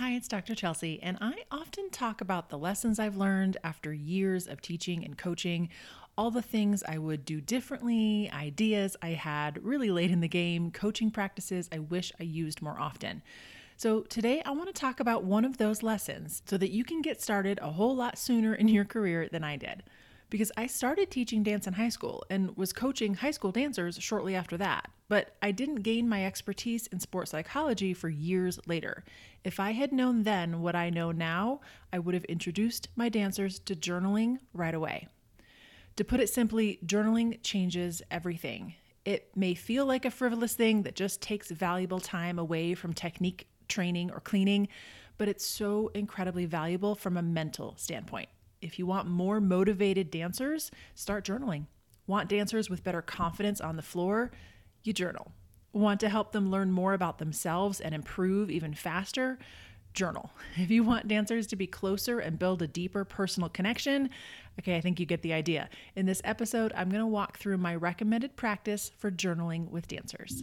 Hi, it's Dr. Chelsea, and I often talk about the lessons I've learned after years of teaching and coaching, all the things I would do differently, ideas I had really late in the game, coaching practices I wish I used more often. So, today I want to talk about one of those lessons so that you can get started a whole lot sooner in your career than I did because I started teaching dance in high school and was coaching high school dancers shortly after that. But I didn't gain my expertise in sports psychology for years later. If I had known then what I know now, I would have introduced my dancers to journaling right away. To put it simply, journaling changes everything. It may feel like a frivolous thing that just takes valuable time away from technique training or cleaning, but it's so incredibly valuable from a mental standpoint. If you want more motivated dancers, start journaling. Want dancers with better confidence on the floor? You journal. Want to help them learn more about themselves and improve even faster? Journal. If you want dancers to be closer and build a deeper personal connection, okay, I think you get the idea. In this episode, I'm going to walk through my recommended practice for journaling with dancers.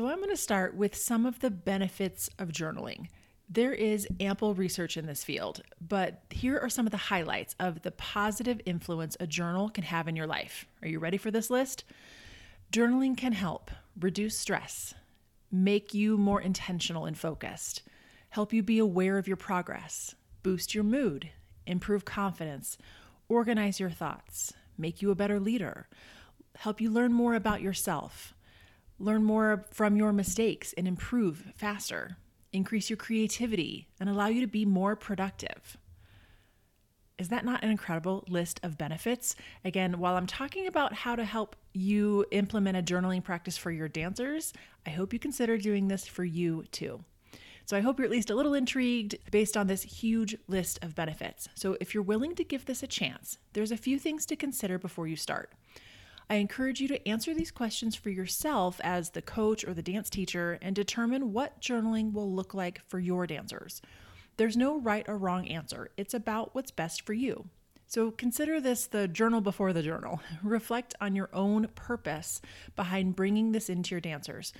So, I'm going to start with some of the benefits of journaling. There is ample research in this field, but here are some of the highlights of the positive influence a journal can have in your life. Are you ready for this list? Journaling can help reduce stress, make you more intentional and focused, help you be aware of your progress, boost your mood, improve confidence, organize your thoughts, make you a better leader, help you learn more about yourself learn more from your mistakes and improve faster, increase your creativity, and allow you to be more productive. Is that not an incredible list of benefits? Again, while I'm talking about how to help you implement a journaling practice for your dancers, I hope you consider doing this for you too. So I hope you're at least a little intrigued based on this huge list of benefits. So if you're willing to give this a chance, there's a few things to consider before you start. I encourage you to answer these questions for yourself as the coach or the dance teacher and determine what journaling will look like for your dancers. There's no right or wrong answer, it's about what's best for you. So consider this the journal before the journal. Reflect on your own purpose behind bringing this into your dancers.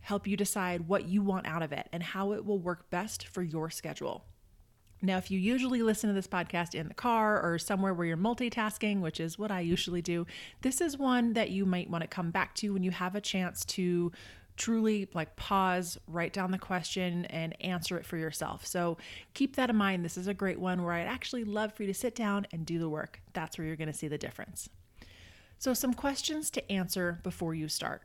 Help you decide what you want out of it and how it will work best for your schedule. Now, if you usually listen to this podcast in the car or somewhere where you're multitasking, which is what I usually do, this is one that you might want to come back to when you have a chance to truly like pause, write down the question, and answer it for yourself. So keep that in mind. This is a great one where I'd actually love for you to sit down and do the work. That's where you're going to see the difference. So, some questions to answer before you start.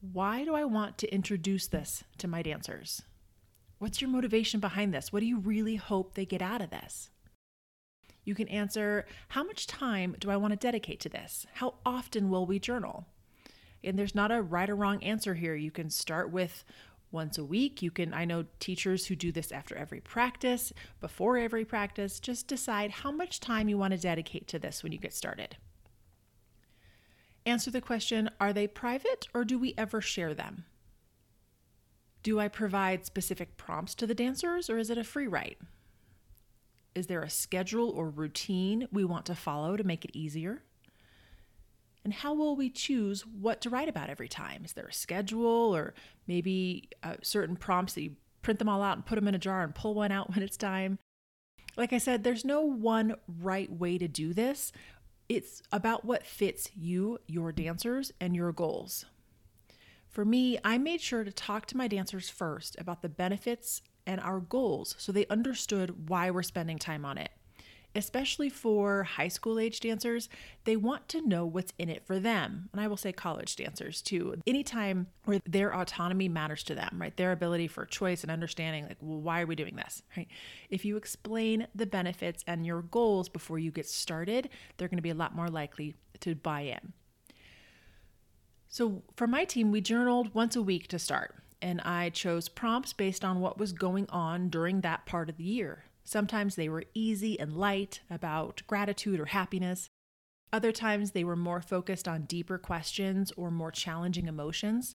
Why do I want to introduce this to my dancers? What's your motivation behind this? What do you really hope they get out of this? You can answer How much time do I want to dedicate to this? How often will we journal? And there's not a right or wrong answer here. You can start with once a week. You can, I know teachers who do this after every practice, before every practice. Just decide how much time you want to dedicate to this when you get started. Answer the question Are they private or do we ever share them? Do I provide specific prompts to the dancers or is it a free write? Is there a schedule or routine we want to follow to make it easier? And how will we choose what to write about every time? Is there a schedule or maybe uh, certain prompts that you print them all out and put them in a jar and pull one out when it's time? Like I said, there's no one right way to do this. It's about what fits you, your dancers, and your goals. For me, I made sure to talk to my dancers first about the benefits and our goals so they understood why we're spending time on it. Especially for high school age dancers, they want to know what's in it for them. And I will say college dancers too. Anytime where their autonomy matters to them, right? Their ability for choice and understanding, like, well, why are we doing this, right? If you explain the benefits and your goals before you get started, they're to be a lot more likely to buy in. So, for my team, we journaled once a week to start, and I chose prompts based on what was going on during that part of the year. Sometimes they were easy and light about gratitude or happiness. Other times they were more focused on deeper questions or more challenging emotions.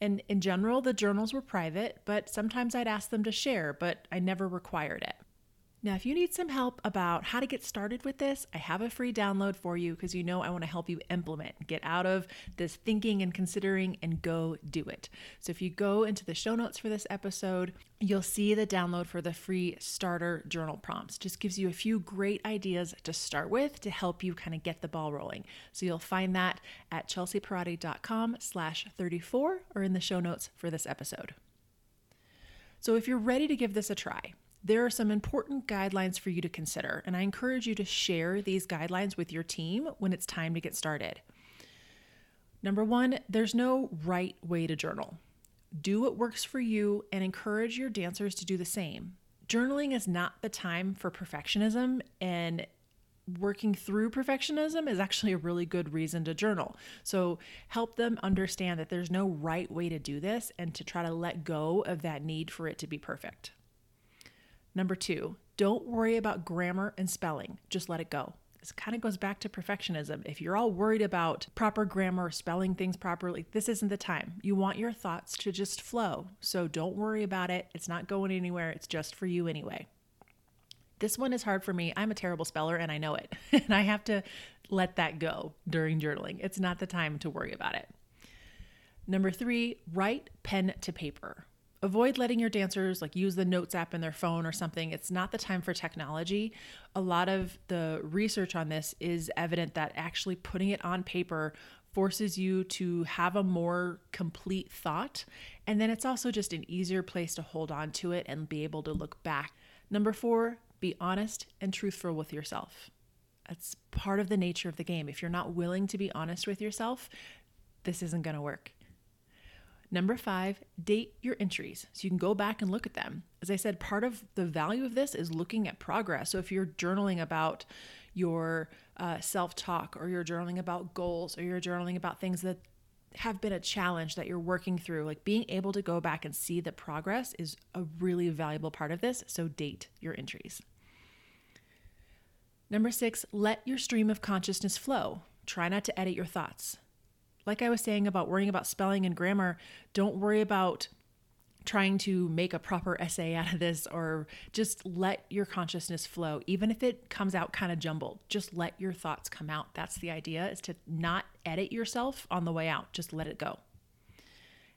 And in general, the journals were private, but sometimes I'd ask them to share, but I never required it. Now, if you need some help about how to get started with this, I have a free download for you because you know I want to help you implement, get out of this thinking and considering and go do it. So, if you go into the show notes for this episode, you'll see the download for the free starter journal prompts. Just gives you a few great ideas to start with to help you kind of get the ball rolling. So, you'll find that at chelseapierotti.com slash 34 or in the show notes for this episode. So, if you're ready to give this a try, there are some important guidelines for you to consider, and I encourage you to share these guidelines with your team when it's time to get started. Number one, there's no right way to journal. Do what works for you and encourage your dancers to do the same. Journaling is not the time for perfectionism, and working through perfectionism is actually a really good reason to journal. So, help them understand that there's no right way to do this and to try to let go of that need for it to be perfect. Number two, don't worry about grammar and spelling, just let it go. This kind of goes back to perfectionism. If you're all worried about proper grammar spelling things properly, this isn't the time. You want your thoughts to just flow. So don't worry about it. It's not going anywhere, it's just for you anyway. This one is hard for me. I'm a terrible speller and I know it. and I have to let that go during journaling. It's not the time to worry about it. Number three, write pen to paper avoid letting your dancers like use the notes app in their phone or something. It's not the time for technology. A lot of the research on this is evident that actually putting it on paper forces you to have a more complete thought and then it's also just an easier place to hold on to it and be able to look back. Number 4 be honest and truthful with yourself. That's part of the nature of the game. If you're not willing to be honest with yourself this isn't going to work Number five, date your entries so you can go back and look at them. As I said, part of the value of this is looking at progress. So if you're journaling about your uh, self talk, or you're journaling about goals, or you're journaling about things that have been a challenge that you're working through, like being able to go back and see the progress is a really valuable part of this. So date your entries. Number six, let your stream of consciousness flow. Try not to edit your thoughts like I was saying about worrying about spelling and grammar, don't worry about trying to make a proper essay out of this or just let your consciousness flow. Even if it comes out kind of jumbled just let your thoughts come out. That's the idea is to not edit yourself on the way out. Just let it go.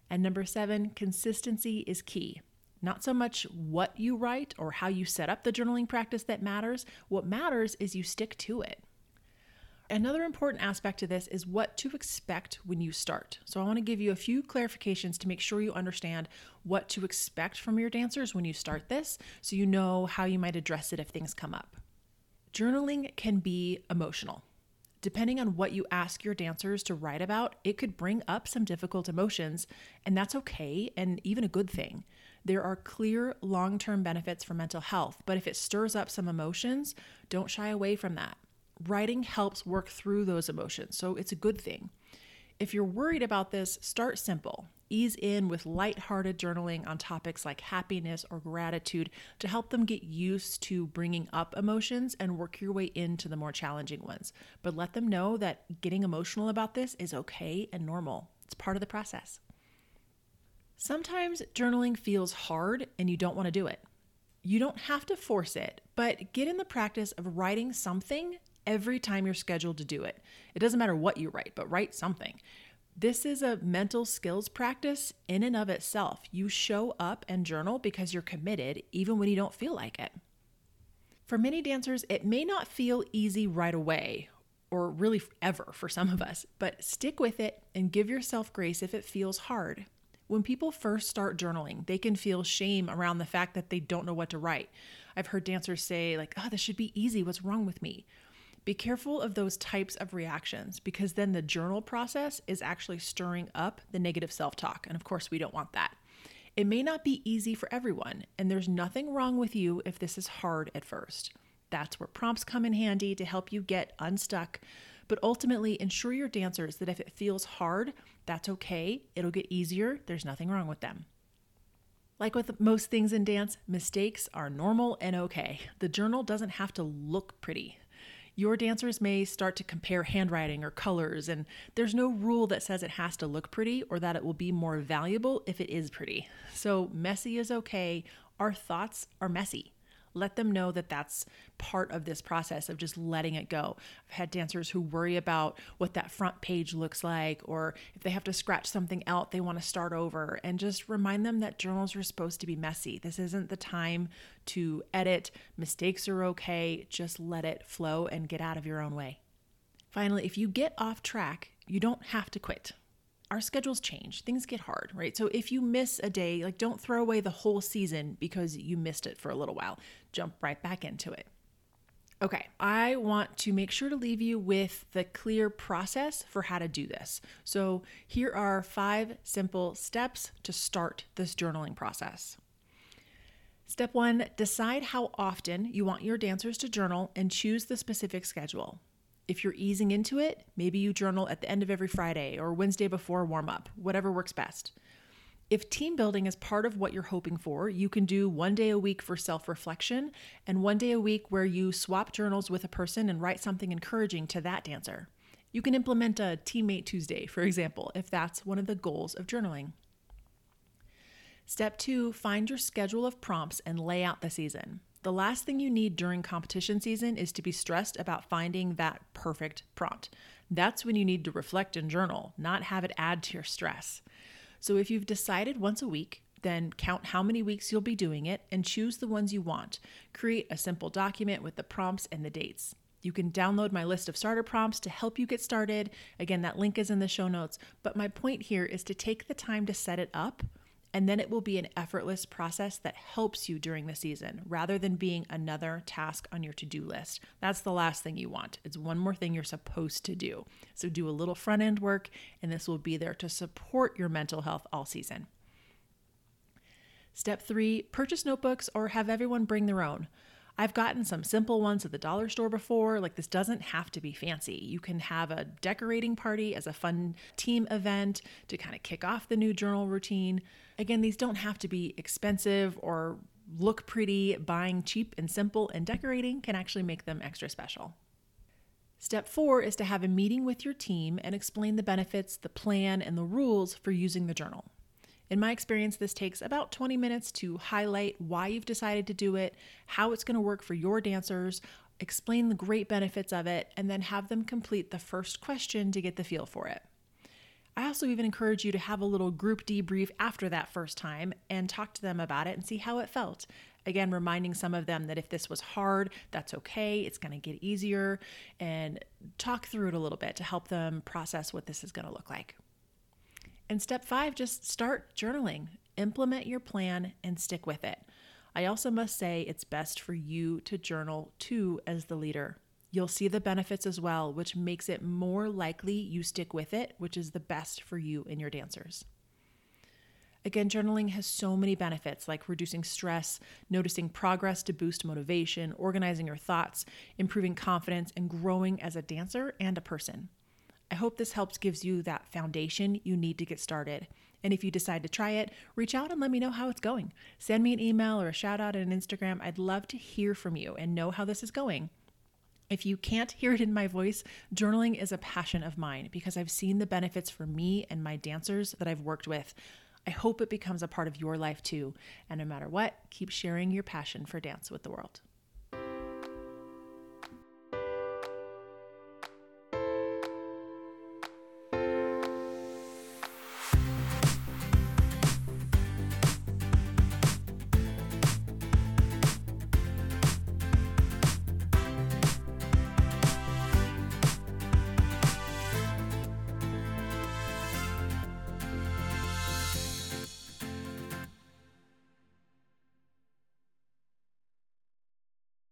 And number 7 consistency is key. Not so much what you write or how you set up the journaling practice that matters. What matters is you stick to it Another important aspect to this is what to expect when you start. So, I want to give you a few clarifications to make sure you understand what to expect from your dancers when you start this so you know how you might address it if things come up. Journaling can be emotional. Depending on what you ask your dancers to write about, it could bring up some difficult emotions, and that's okay and even a good thing. There are clear long term benefits for mental health, but if it stirs up some emotions, don't shy away from that writing helps work through those emotions, so it's a good thing. If you're worried about this, start simple. Ease in with light-hearted journaling on topics like happiness or gratitude to help them get used to bringing up emotions and work your way into the more challenging ones. But let them know that getting emotional about this is okay and normal. It's part of the process. Sometimes journaling feels hard and you don't want to do it. You don't have to force it, but get in the practice of writing something every time you're scheduled to do it. It doesn't matter what you write, but write something. This is a mental skills practice in and of itself. You show up and journal because you're committed, even when you don't feel like it. For many dancers, it may not feel easy right away, or really ever for some of us, but stick with it and give yourself grace if it feels hard. When people first start journaling, they can feel shame around the fact that they don't know what to write. I've heard dancers say, like, oh, this should be easy. What's wrong with me? Be careful of those types of reactions because then the journal process is actually stirring up the negative self talk. And of course, we don't want that. It may not be easy for everyone, and there's nothing wrong with you if this is hard at first. That's where prompts come in handy to help you get unstuck. But ultimately, ensure your dancers that if it feels hard, that's okay. It'll get easier. There's nothing wrong with them. Like with most things in dance, mistakes are normal and okay. The journal doesn't have to look pretty. Your dancers may start to compare handwriting or colors, and there's no rule that says it has to look pretty or that it will be more valuable if it is pretty. So, messy is okay. Our thoughts are messy let them know that that's part of this process of just letting it go. I've had dancers who worry about what that front page looks like, or if they have to scratch something out, they want to start over, and just remind them that journals are supposed to be messy. This isn't the time to edit. Mistakes are okay. Just let it flow and get out of your own way. Finally, if you get off track, you don't have to quit our schedules change. Things get hard, right? So if you miss a day, like don't throw away the whole season because you missed it for a little while. Jump right back into it. Okay, I want to make sure to leave you with the clear process for how to do this. So, here are five simple steps to start this journaling process. Step one decide how often you want your dancers to journal and choose the specific schedule. If you're easing into it, maybe you journal at the end of every Friday or Wednesday before warm up, whatever works best. If team building is part of what you're hoping for, you can do one day a week for self reflection and one day a week where you swap journals with a person and write something encouraging to that dancer. You can implement a Teammate Tuesday, for example, if that's one of the goals of journaling. Step two find your schedule of prompts and lay out the season. The last thing you need during competition season is to be stressed about finding that perfect prompt. That's when you need to reflect and journal, not have it add to your stress. So if you've decided once a week, then count how many weeks you'll be doing it and choose the ones you want. Create a simple document with the prompts and the dates. You can download my list of starter prompts to help you get started. Again, that link is in the show notes. But my point here is to take the time to set it up and then it will be an effortless process that helps you during the season rather than being another task on your to do list. That's the last thing you want. It's one more thing you're supposed to do. So do a little front end work, and this will be there to support your mental health all season. Step three purchase notebooks or have everyone bring their own. I've gotten some simple ones at the dollar store before. Like, this doesn't have to be fancy. You can have a decorating party as a fun team event to kind of kick off the new journal routine. Again, these don't have to be expensive or look pretty. Buying cheap and simple and decorating can actually make them extra special. Step four is to have a meeting with your team and explain the benefits, the plan, and the rules for using the journal. In my experience, this takes about 20 minutes to highlight why you've decided to do it, how it's going to work for your dancers, explain the great benefits of it, and then have them complete the first question to get the feel for it. I also even encourage you to have a little group debrief after that first time and talk to them about it and see how it felt. Again, reminding some of them that if this was hard, that's okay. It's going to get easier and talk through it a little bit to help them process what this is going to look like. And step five, just start journaling, implement your plan, and stick with it. I also must say it's best for you to journal too as the leader. You'll see the benefits as well, which makes it more likely you stick with it, which is the best for you and your dancers. Again, journaling has so many benefits like reducing stress, noticing progress to boost motivation, organizing your thoughts, improving confidence, and growing as a dancer and a person. I hope this helps gives you that foundation you need to get started. And if you decide to try it, reach out and let me know how it's going. Send me an email or a shout out on Instagram. I'd love to hear from you and know how this is going. If you can't hear it in my voice, journaling is a passion of mine because I've seen the benefits for me and my dancers that I've worked with. I hope it becomes a part of your life too. And no matter what, keep sharing your passion for dance with the world.